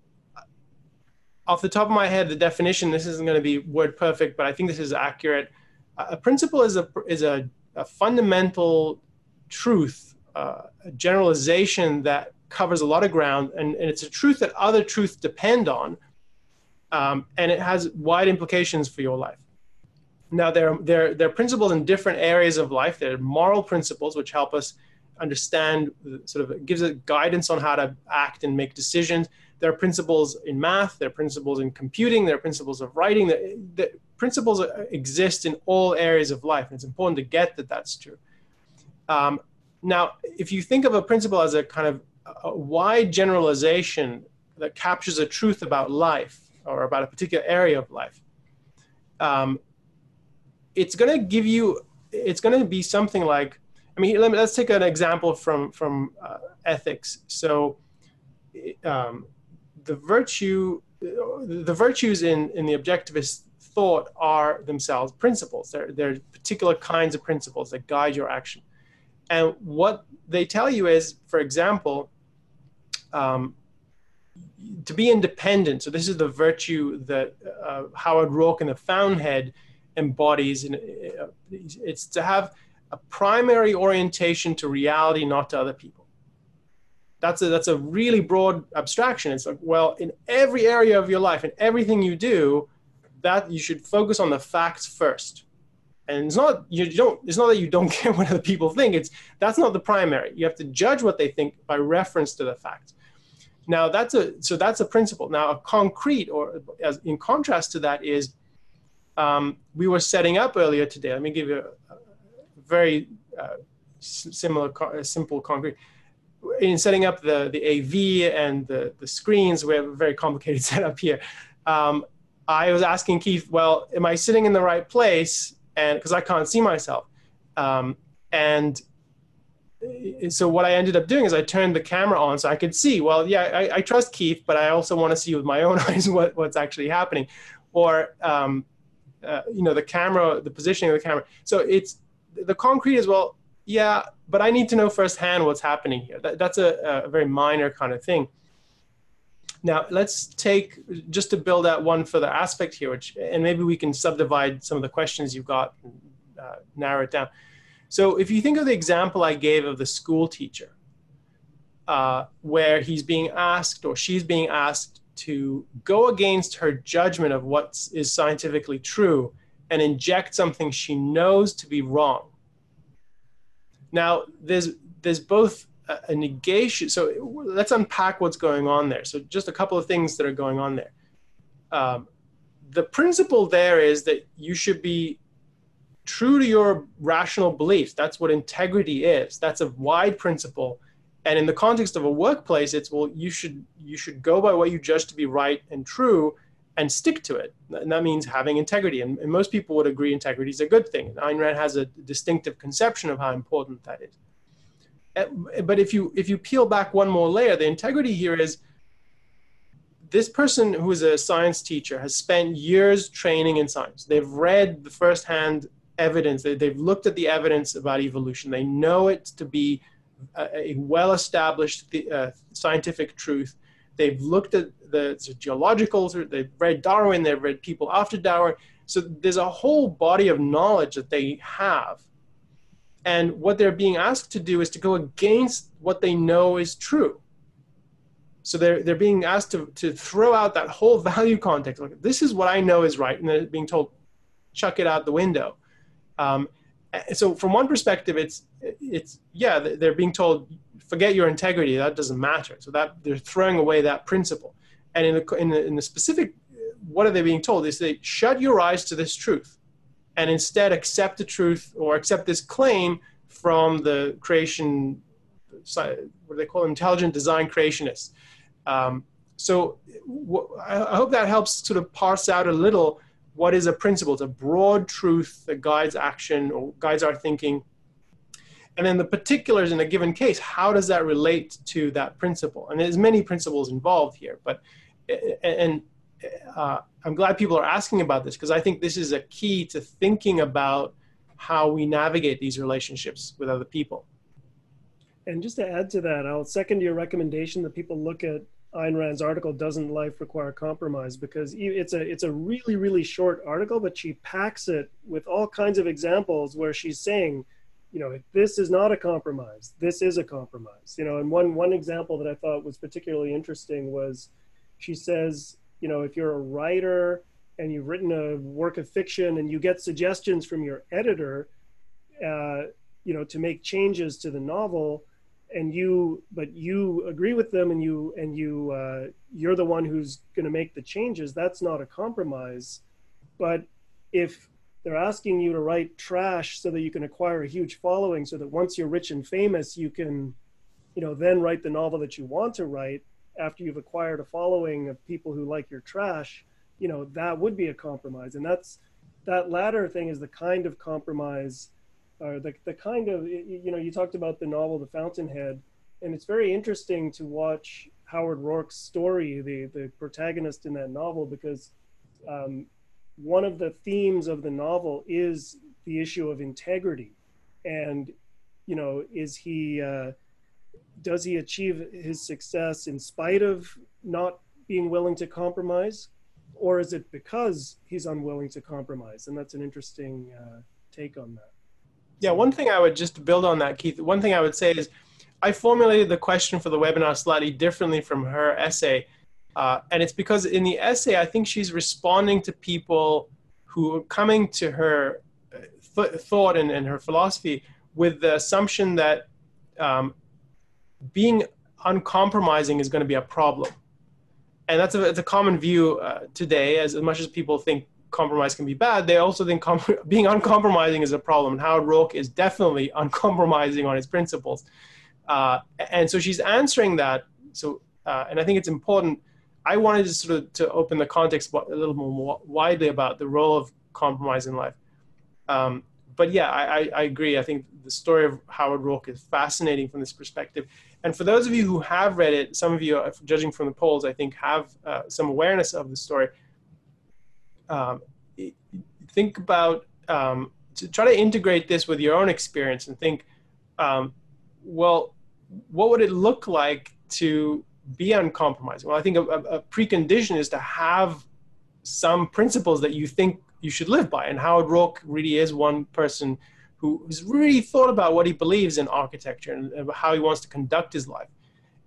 off the top of my head, the definition, this isn't going to be word perfect, but I think this is accurate a principle is a is a, a fundamental truth, uh, a generalization that covers a lot of ground, and, and it's a truth that other truths depend on, um, and it has wide implications for your life. Now, there are principles in different areas of life. There are moral principles which help us understand, sort of gives us guidance on how to act and make decisions. There are principles in math. There are principles in computing. There are principles of writing. The principles exist in all areas of life, and it's important to get that that's true. Um, now, if you think of a principle as a kind of a wide generalization that captures a truth about life or about a particular area of life, um, it's going to give you, it's going to be something like, I mean, let me, let's take an example from from uh, ethics. So, um, the virtue, the virtues in in the objectivist thought are themselves principles. They're, they're particular kinds of principles that guide your action. And what they tell you is, for example, um, to be independent. So this is the virtue that uh, Howard Roark in the Fountainhead embodies. In, uh, it's to have a primary orientation to reality, not to other people. That's a, that's a really broad abstraction. It's like, well, in every area of your life, in everything you do, that you should focus on the facts first and it's not you don't it's not that you don't care what other people think it's that's not the primary you have to judge what they think by reference to the facts now that's a so that's a principle now a concrete or as in contrast to that is um, we were setting up earlier today let me give you a, a very uh, similar simple concrete in setting up the the av and the the screens we have a very complicated setup here um, I was asking Keith, well, am I sitting in the right place? And because I can't see myself. Um, and so what I ended up doing is I turned the camera on so I could see. Well, yeah, I, I trust Keith, but I also want to see with my own eyes what, what's actually happening, or um, uh, you know the camera, the positioning of the camera. So it's the concrete as well. Yeah, but I need to know firsthand what's happening here. That, that's a, a very minor kind of thing. Now let's take just to build out one further aspect here, which and maybe we can subdivide some of the questions you've got, uh, narrow it down. So if you think of the example I gave of the school teacher, uh, where he's being asked or she's being asked to go against her judgment of what is scientifically true and inject something she knows to be wrong. Now, there's there's both a, a negation. So let's unpack what's going on there. So just a couple of things that are going on there. Um, the principle there is that you should be true to your rational beliefs. That's what integrity is. That's a wide principle. And in the context of a workplace, it's well, you should you should go by what you judge to be right and true and stick to it. And that means having integrity. And, and most people would agree integrity is a good thing. And Ayn Rand has a distinctive conception of how important that is. Eh, but if you if you peel back one more layer, the integrity here is this person who is a science teacher has spent years training in science. They've read the firsthand evidence. They, have looked at the evidence about evolution. They know it to be a, well-established uh, scientific truth. They've looked at the, the geologicals. They've read Darwin. They've read people after Darwin. So there's a whole body of knowledge that they have. And what they're being asked to do is to go against what they know is true. So they're, they're being asked to, to throw out that whole value context. Like, this is what I know is right. And they're being told, chuck it out the window. Um, so from one perspective, it's it's yeah, they're being told forget your integrity. That doesn't matter. So that they're throwing away that principle. And in the in the, in the specific, what are they being told? Is they shut your eyes to this truth, and instead accept the truth or accept this claim from the creation, what do they call them? intelligent design creationists. Um, so I hope that helps sort of parse out a little what is a principle? It's a broad truth that guides action or guides our thinking. And then the particulars in a given case, how does that relate to that principle? And there's many principles involved here, but and uh, I'm glad people are asking about this because I think this is a key to thinking about how we navigate these relationships with other people. And just to add to that, I'll second your recommendation that people look at Ayn Rand's article, Doesn't Life Require Compromise? Because it's a, it's a really, really short article, but she packs it with all kinds of examples where she's saying, you know, this is not a compromise, this is a compromise. You know, and one, one example that I thought was particularly interesting was she says, you know, if you're a writer and you've written a work of fiction and you get suggestions from your editor, uh, you know, to make changes to the novel, and you but you agree with them and you and you uh, you're the one who's going to make the changes that's not a compromise. But if they're asking you to write trash so that you can acquire a huge following so that once you're rich and famous you can you know then write the novel that you want to write after you've acquired a following of people who like your trash you know that would be a compromise. And that's that latter thing is the kind of compromise or the, the kind of you know you talked about the novel the fountainhead and it's very interesting to watch howard roark's story the the protagonist in that novel because um, one of the themes of the novel is the issue of integrity. And you know is he uh, does he achieve his success in spite of not being willing to compromise? Or is it because he's unwilling to compromise? And that's an interesting uh, take on that yeah, one thing I would just build on that, Keith. One thing I would say is, I formulated the question for the webinar slightly differently from her essay, uh, and it's because in the essay I think she's responding to people who are coming to her uh, th- thought and, and, her philosophy with the assumption that um, being uncompromising is going to be a problem, and that's a, a common view uh, today. As, as much as people think compromise can be bad, they also think com- being uncompromising is a problem. And Howard Roark is definitely uncompromising on his principles. Uh, and so she's answering that. So, uh, and I think it's important. I wanted to sort of to open the context a little more widely about the role of compromise in life. Um, but yeah, I, I, I, agree. I think the story of Howard Roark is fascinating from this perspective. And for those of you who have read it, some of you, judging from the polls, I think have uh, some awareness of the story. Um, think about um, to try to integrate this with your own experience and think, um, well, what would it look like to be uncompromising? Well, I think a, a precondition is to have some principles that you think you should live by. And Howard Roark really is one person who has really thought about what he believes in architecture and how he wants to conduct his life.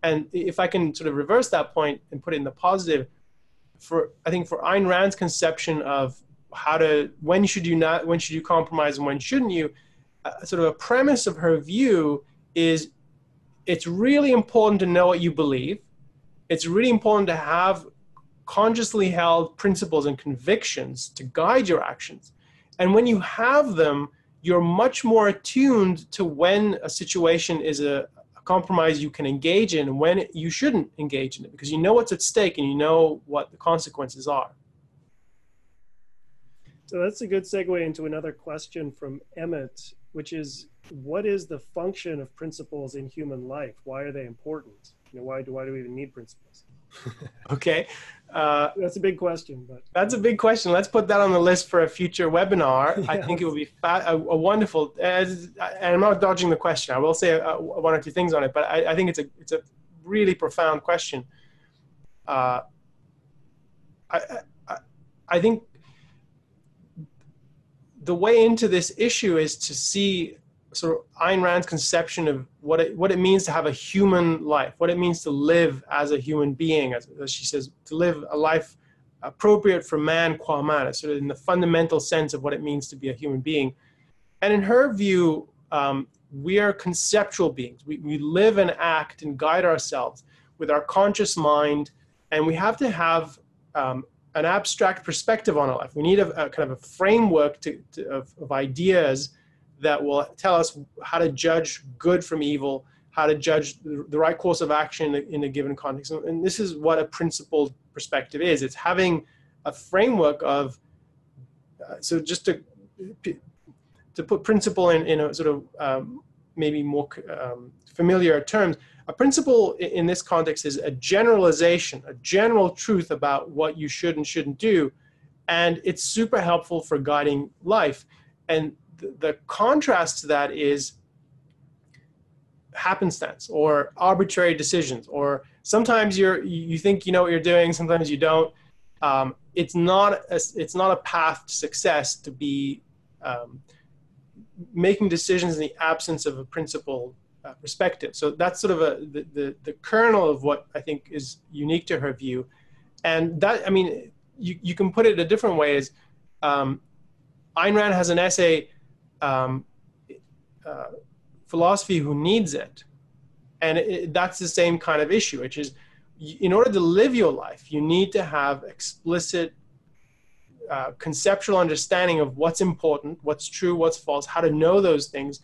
And if I can sort of reverse that point and put it in the positive, for I think for Ayn Rand's conception of how to when should you not when should you compromise and when shouldn't you, uh, sort of a premise of her view is it's really important to know what you believe. It's really important to have consciously held principles and convictions to guide your actions. And when you have them, you're much more attuned to when a situation is a, a, compromise you can engage in and when you shouldn't engage in it because you know what's at stake and you know what the consequences are. So that's a good segue into another question from Emmett, which is what is the function of principles in human life? Why are they important? You know, why do, why do we even need principles? okay. Uh, that's a big question, but that's a big question. Let's put that on the list for a future webinar. I think it would be fa- a, a, wonderful. and I'm not dodging the question. I will say a, one or two things on it, but I, I, think it's a it's a really profound question. Uh, I, I, I think the way into this issue is to see sort of Ayn Rand's conception of what it, what it means to have a human life, what it means to live as a human being, as, as she says, to live a life appropriate for man qua man, sort of in the fundamental sense of what it means to be a human being. And in her view, um, we are conceptual beings. We, we live and act and guide ourselves with our conscious mind, and we have to have um, an abstract perspective on our life. We need a, a kind of a framework to, to, of, of ideas that will tell us how to judge good from evil, how to judge the right course of action in a given context. And this is what a principled perspective is. It's having a framework of, uh, so just to, to put principle in, in a sort of um, maybe more um, familiar terms, a principle in this context is a generalization, a general truth about what you should and shouldn't do. And it's super helpful for guiding life. And the, contrast to that is happenstance or arbitrary decisions or sometimes you're you think you know what you're doing sometimes you don't. Um, it's not a, it's not a path to success to be um, making decisions in the absence of a principled uh, perspective. So that's sort of a the, the, the kernel of what i think is unique to her view. And that i mean you, you can put it a different way is um, Ayn Rand has an essay um, uh, philosophy who needs it. And it, that's the same kind of issue, which is in order to live your life, you need to have explicit uh, conceptual understanding of what's important, what's true, what's false, how to know those things,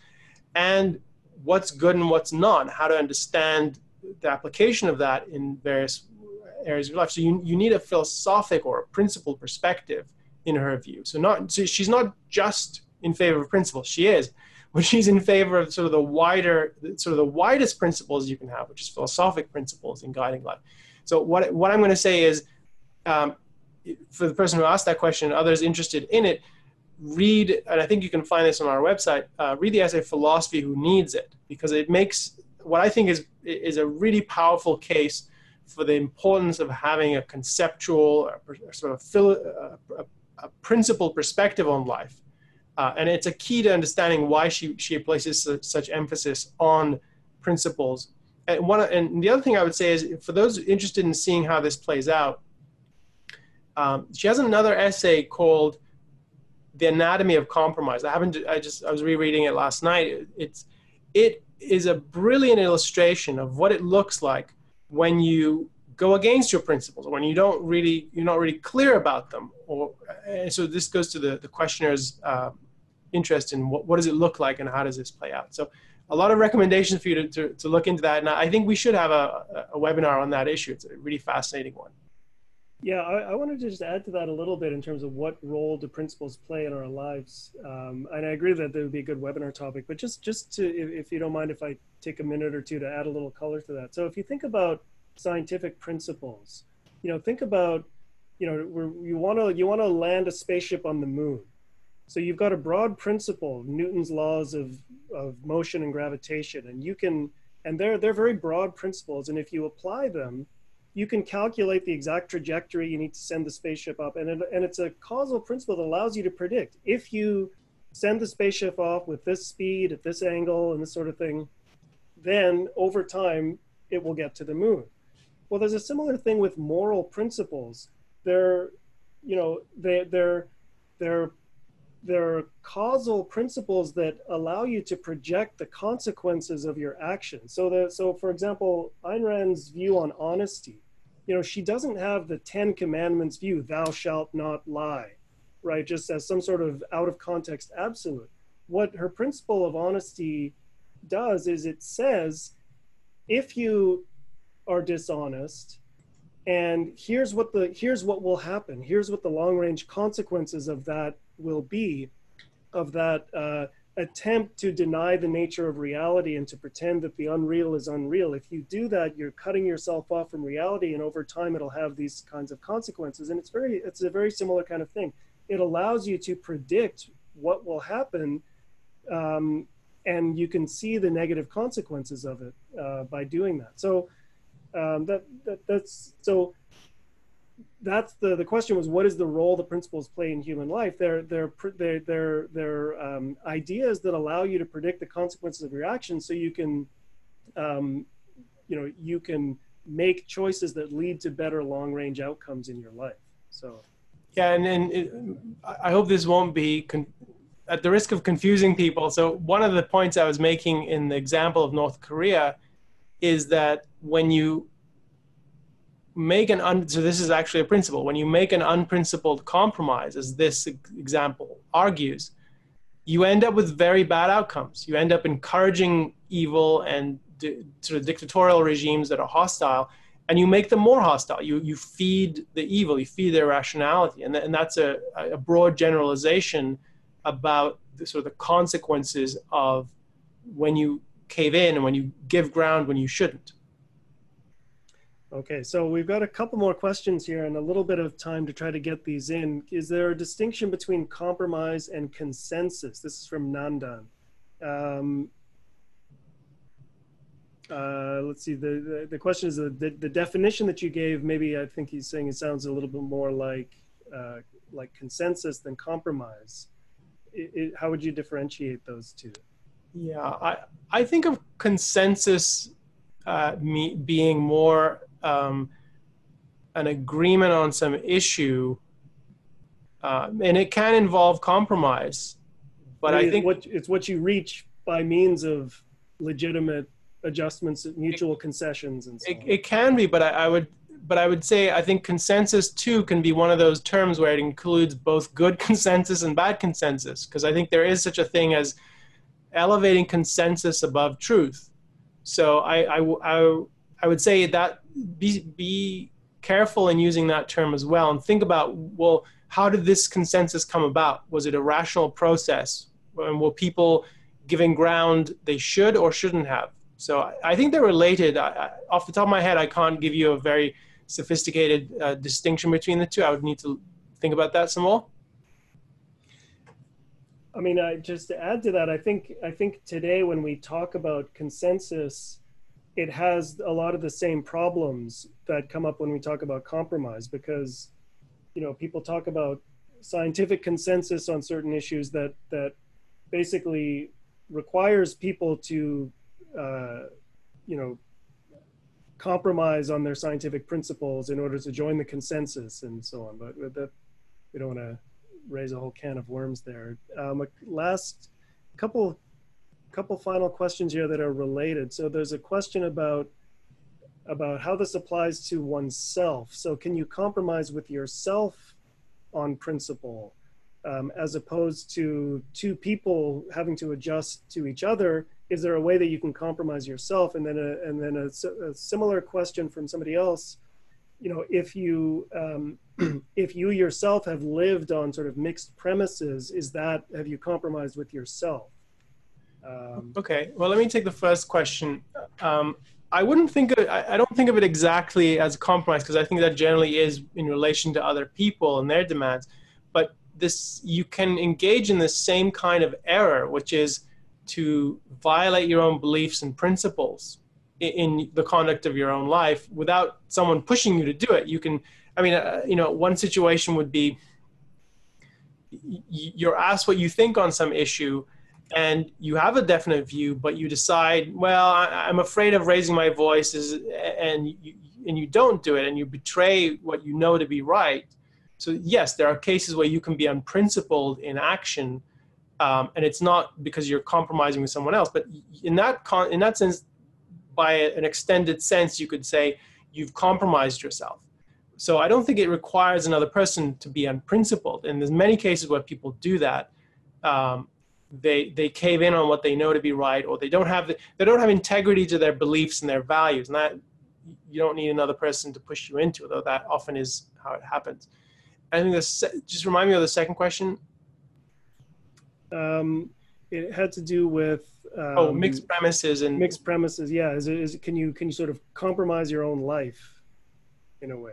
and what's good and what's not, how to understand the application of that in various areas of life. So you, you need a philosophic or a principled perspective in her view. So not so she's not just in favor of principles. She is, but she's in favor of sort of the wider, sort of the widest principles you can have, which is philosophic principles in guiding life. So what what I'm going to say is, um, for the person who asked that question and others interested in it, read, and I think you can find this on our website. Uh, read the essay "Philosophy Who Needs It" because it makes what I think is is a really powerful case for the importance of having a conceptual, sort of philo, a, a principled perspective on life uh, and it's a key to understanding why she, she places su- such emphasis on principles. And, one, and the other thing I would say is for those interested in seeing how this plays out, um, she has another essay called The Anatomy of Compromise. I haven't, I just, I was rereading it last night. It's, it is a brilliant illustration of what it looks like when you go against your principles when you don't really you're not really clear about them or so this goes to the the questioner's uh, interest in what, what does it look like and how does this play out so a lot of recommendations for you to, to, to look into that and i think we should have a, a webinar on that issue it's a really fascinating one Yeah, I, I, wanted to just add to that a little bit in terms of what role do principles play in our lives. Um, and I agree that that would be a good webinar topic, but just just to, if, if, you don't mind, if I take a minute or two to add a little color to that. So if you think about scientific principles, you know, think about, you know, you want to you want to land a spaceship on the moon. So you've got a broad principle, Newton's laws of of motion and gravitation, and you can, and they're they're very broad principles, and if you apply them you can calculate the exact trajectory you need to send the spaceship up. And, it, and it's a causal principle that allows you to predict if you send the spaceship off with this speed at this angle and this sort of thing, then over time it will get to the moon. Well, there's a similar thing with moral principles. They're, you know, they, they're, they're, they're causal principles that allow you to project the consequences of your actions. So that, so for example, Ayn Rand's view on honesty you know, she doesn't have the Ten Commandments view, thou shalt not lie, right? Just as some sort of out of context absolute. What her principle of honesty does is it says, if you are dishonest, and here's what the here's what will happen. Here's what the long range consequences of that will be, of that uh, attempt to deny the nature of reality and to pretend that the unreal is unreal. If you do that, you're cutting yourself off from reality, and over time, it'll have these kinds of consequences. And it's very, it's a very similar kind of thing. It allows you to predict what will happen, um, and you can see the negative consequences of it uh, by doing that. So um, that, that that's so that's the the question was what is the role the principles play in human life? They're they're they're they're, they're um, ideas that allow you to predict the consequences of your actions so you can um, you know you can make choices that lead to better long range outcomes in your life. So. Yeah and, and it, i hope this won't be at the risk of confusing people. So one of the points i was making in the example of north korea is that when you make an un, so this is actually a principle. When you make an unprincipled compromise as this example argues you end up with very bad outcomes. You end up encouraging evil and di- sort of dictatorial regimes that are hostile and you make them more hostile. You you feed the evil you feed their rationality and, th- and that's a, a broad generalization about the sort of the consequences of when you cave in and when you give ground when you shouldn't Okay, so we've got a couple more questions here and a little bit of time to try to get these in. Is there a distinction between compromise and consensus? This is from Nandan. Um, uh, let's see, the, the, the question is the, the, the, definition that you gave, maybe I think he's saying it sounds a little bit more like, uh, like consensus than compromise. It, it, how would you differentiate those two? Yeah, I, I think of consensus uh, me, being more um, an agreement on some issue, uh, and it can involve compromise. But I think what, it's what you reach by means of legitimate adjustments, mutual it, concessions, and so it, it, can be, but I, I would but I would say I think consensus too can be one of those terms where it includes both good consensus and bad consensus, because I think there is such a thing as elevating consensus above truth. So I, I, I, I would say that be be careful in using that term as well and think about well how did this consensus come about? Was it a rational process? And were people giving ground they should or shouldn't have? So i, I think they're related. I, I, off the top of my head i can't give you a very sophisticated uh, distinction between the two. I would need to think about that some more. I mean I, just to add to that i think i think today when we talk about consensus it has a lot of the same problems that come up when we talk about compromise because you know people talk about scientific consensus on certain issues that that basically requires people to uh, you know compromise on their scientific principles in order to join the consensus and so on. But that we don't want to raise a whole can of worms there. Um, last couple couple final questions here that are related. So there's a question about about how this applies to oneself. So can you compromise with yourself on principle um, as opposed to two people having to adjust to each other? Is there a way that you can compromise yourself? And then a, and then a, a similar question from somebody else you know, if you um, if you yourself have lived on sort of mixed premises, is that have you compromised with yourself? Um, okay. Well, let me take the first question. Um, I wouldn't think of, I, don't think of it exactly as a compromise because I think that generally is in relation to other people and their demands. But this you can engage in the same kind of error, which is to violate your own beliefs and principles in, in the conduct of your own life without someone pushing you to do it. You can, I mean, uh, you know, one situation would be you're asked what you think on some issue and you have a definite view, but you decide, well, I, am afraid of raising my voice, and you, and you don't do it, and you betray what you know to be right. So yes, there are cases where you can be unprincipled in action, um, and it's not because you're compromising with someone else. But in that con- in that sense, by an extended sense, you could say you've compromised yourself. So I don't think it requires another person to be unprincipled, and there's many cases where people do that. Um, they they cave in on what they know to be right or they don't have the, they don't have integrity to their beliefs and their values. And that you don't need another person to push you into though that often is how it happens. I think this just remind me of the second question. Um, it had to do with um, oh mixed premises and mixed premises yeah. Is it, is it, can you can you sort of compromise your own life in a way?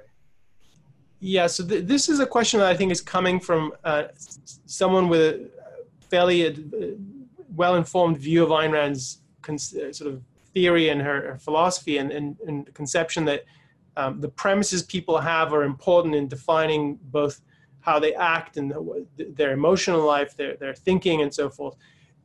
Yeah so th- this is a question that i think is coming from uh, someone with fairly uh, well-informed view of Ayn Rand's uh, sort of theory and her, her philosophy and, and, and, the conception that um, the premises people have are important in defining both how they act and their emotional life, their, their thinking, and so forth.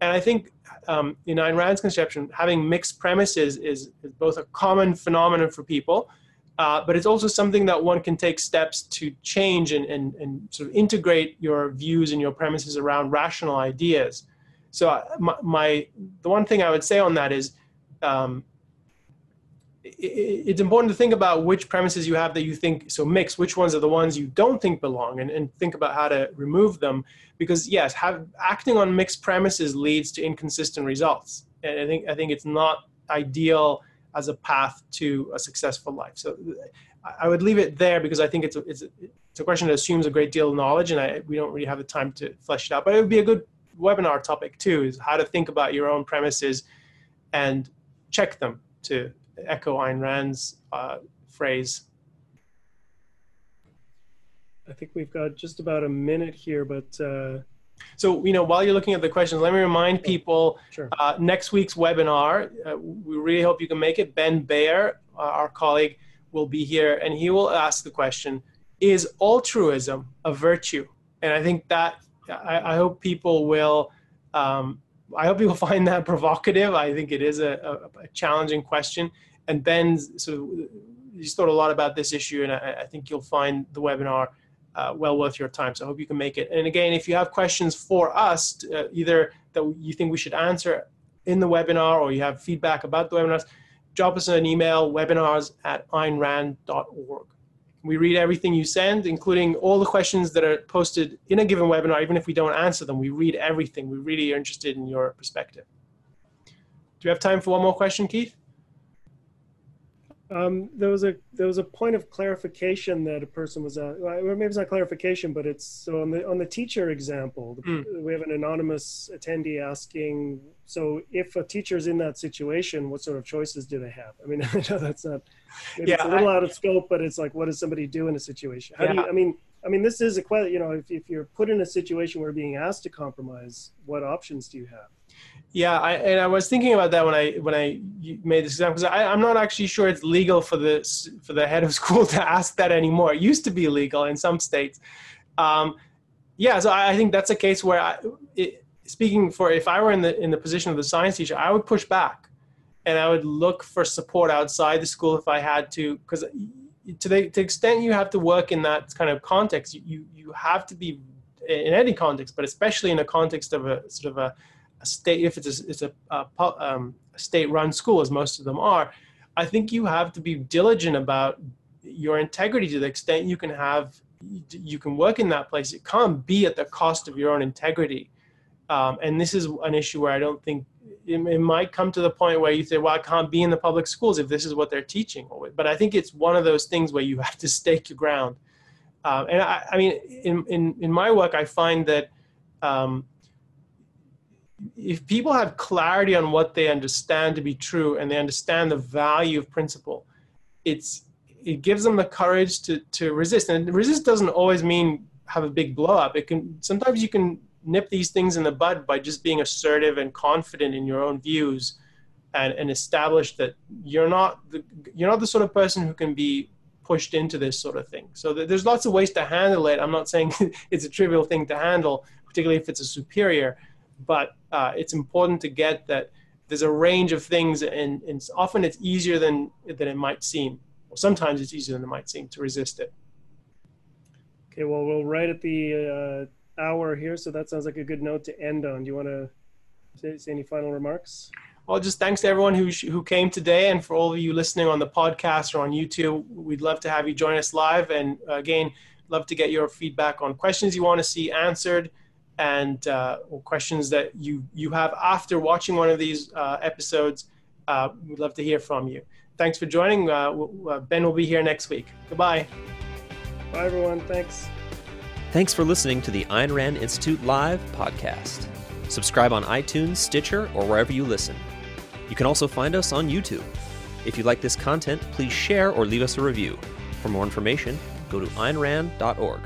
And I think um, in Ayn Rand's conception, having mixed premises is, is both a common phenomenon for people, uh, but it's also something that one can take steps to change and, and, and sort of integrate your views and your premises around rational ideas. So uh, my, my the one thing I would say on that is um, it, it's important to think about which premises you have that you think so mix which ones are the ones you don't think belong and, and think about how to remove them because yes have acting on mixed premises leads to inconsistent results and i think i think it's not ideal as a path to a successful life. So I would leave it there because I think it's a, it's a, it's a question that assumes a great deal of knowledge and I, we don't really have the time to flesh it out. But it would be a good webinar topic too, is how to think about your own premises and check them to echo Ayn Rand's uh, phrase. I think we've got just about a minute here, but uh, so, you know, while you're looking at the questions, let me remind people sure. uh, next week's webinar, uh, we really hope you can make it. Ben Bayer, uh, our colleague, will be here and he will ask the question Is altruism a virtue? And I think that, I, I hope people will. Um, I hope people find that provocative. I think it is a, a, a challenging question. And Ben so he's thought a lot about this issue, and I, I think you'll find the webinar uh, well worth your time. So I hope you can make it. And again, if you have questions for us, uh, either that you think we should answer in the webinar or you have feedback about the webinars, drop us an email, webinars at aynrand.org. We read everything you send, including all the questions that are posted in a given webinar. Even if we don't answer them, we read everything. We really are interested in your perspective. Do you have time for one more question, Keith? Um, there was a there was a point of clarification that a person was at, or maybe it's not clarification, but it's so on the on the teacher example, mm. we have an anonymous attendee asking, so if a teacher's in that situation, what sort of choices do they have? I mean, I know that's not yeah, it's a little I, out of scope, but it's like, what does somebody do in a situation? How yeah. do you? I mean, I mean, this is a question. You know, if if you're put in a situation where being asked to compromise, what options do you have? Yeah, I, and I was thinking about that when I when I made this example because I'm not actually sure it's legal for the for the head of school to ask that anymore. It used to be legal in some states. Um, yeah, so I, I, think that's a case where, I, it, speaking for if I were in the in the position of the science teacher, I would push back, and I would look for support outside the school if I had to, because to the, to extent you have to work in that kind of context, you you have to be in any context, but especially in a context of a sort of a a state, if it's a, it's a, a, um, state-run school, as most of them are, I think you have to be diligent about your integrity to the extent you can have, you can work in that place. It can't be at the cost of your own integrity. Um, and this is an issue where I don't think it, it, might come to the point where you say, well, I can't be in the public schools if this is what they're teaching. But I think it's one of those things where you have to stake your ground. Uh, and I, I, mean, in, in, in my work, I find that um, if people have clarity on what they understand to be true and they understand the value of principle, it's it gives them the courage to to resist. And resist doesn't always mean have a big blow up. It can sometimes you can nip these things in the bud by just being assertive and confident in your own views and, and establish that you're not the, you're not the sort of person who can be pushed into this sort of thing. So there's lots of ways to handle it. I'm not saying it's a trivial thing to handle, particularly if it's a superior, but uh, it's important to get that there's a range of things and, and often it's easier than, than it might seem. Or sometimes it's easier than it might seem to resist it. Okay, well, we're right at the uh hour here, so that sounds like a good note to end on. Do you want to say, say any final remarks? Well, just thanks to everyone who who came today, and for all of you listening on the podcast or on YouTube. We'd love to have you join us live, and uh, again, love to get your feedback on questions you want to see answered, and uh, questions that you you have after watching one of these uh, episodes. Uh, we'd love to hear from you. Thanks for joining. Uh, uh, ben will be here next week. Goodbye. Bye, everyone. Thanks. Thanks for listening to the Ayn Rand Institute Live podcast. Subscribe on iTunes, Stitcher, or wherever you listen. You can also find us on YouTube. If you like this content, please share or leave us a review. For more information, go to aynrand.org.